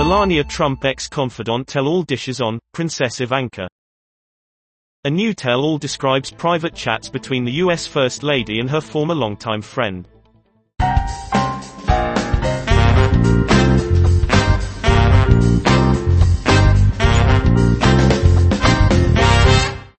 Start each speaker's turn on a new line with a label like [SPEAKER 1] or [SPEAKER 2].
[SPEAKER 1] Melania Trump ex-confidant tell-all dishes on Princess Ivanka. A new tell-all describes private chats between the U.S. First Lady and her former longtime friend.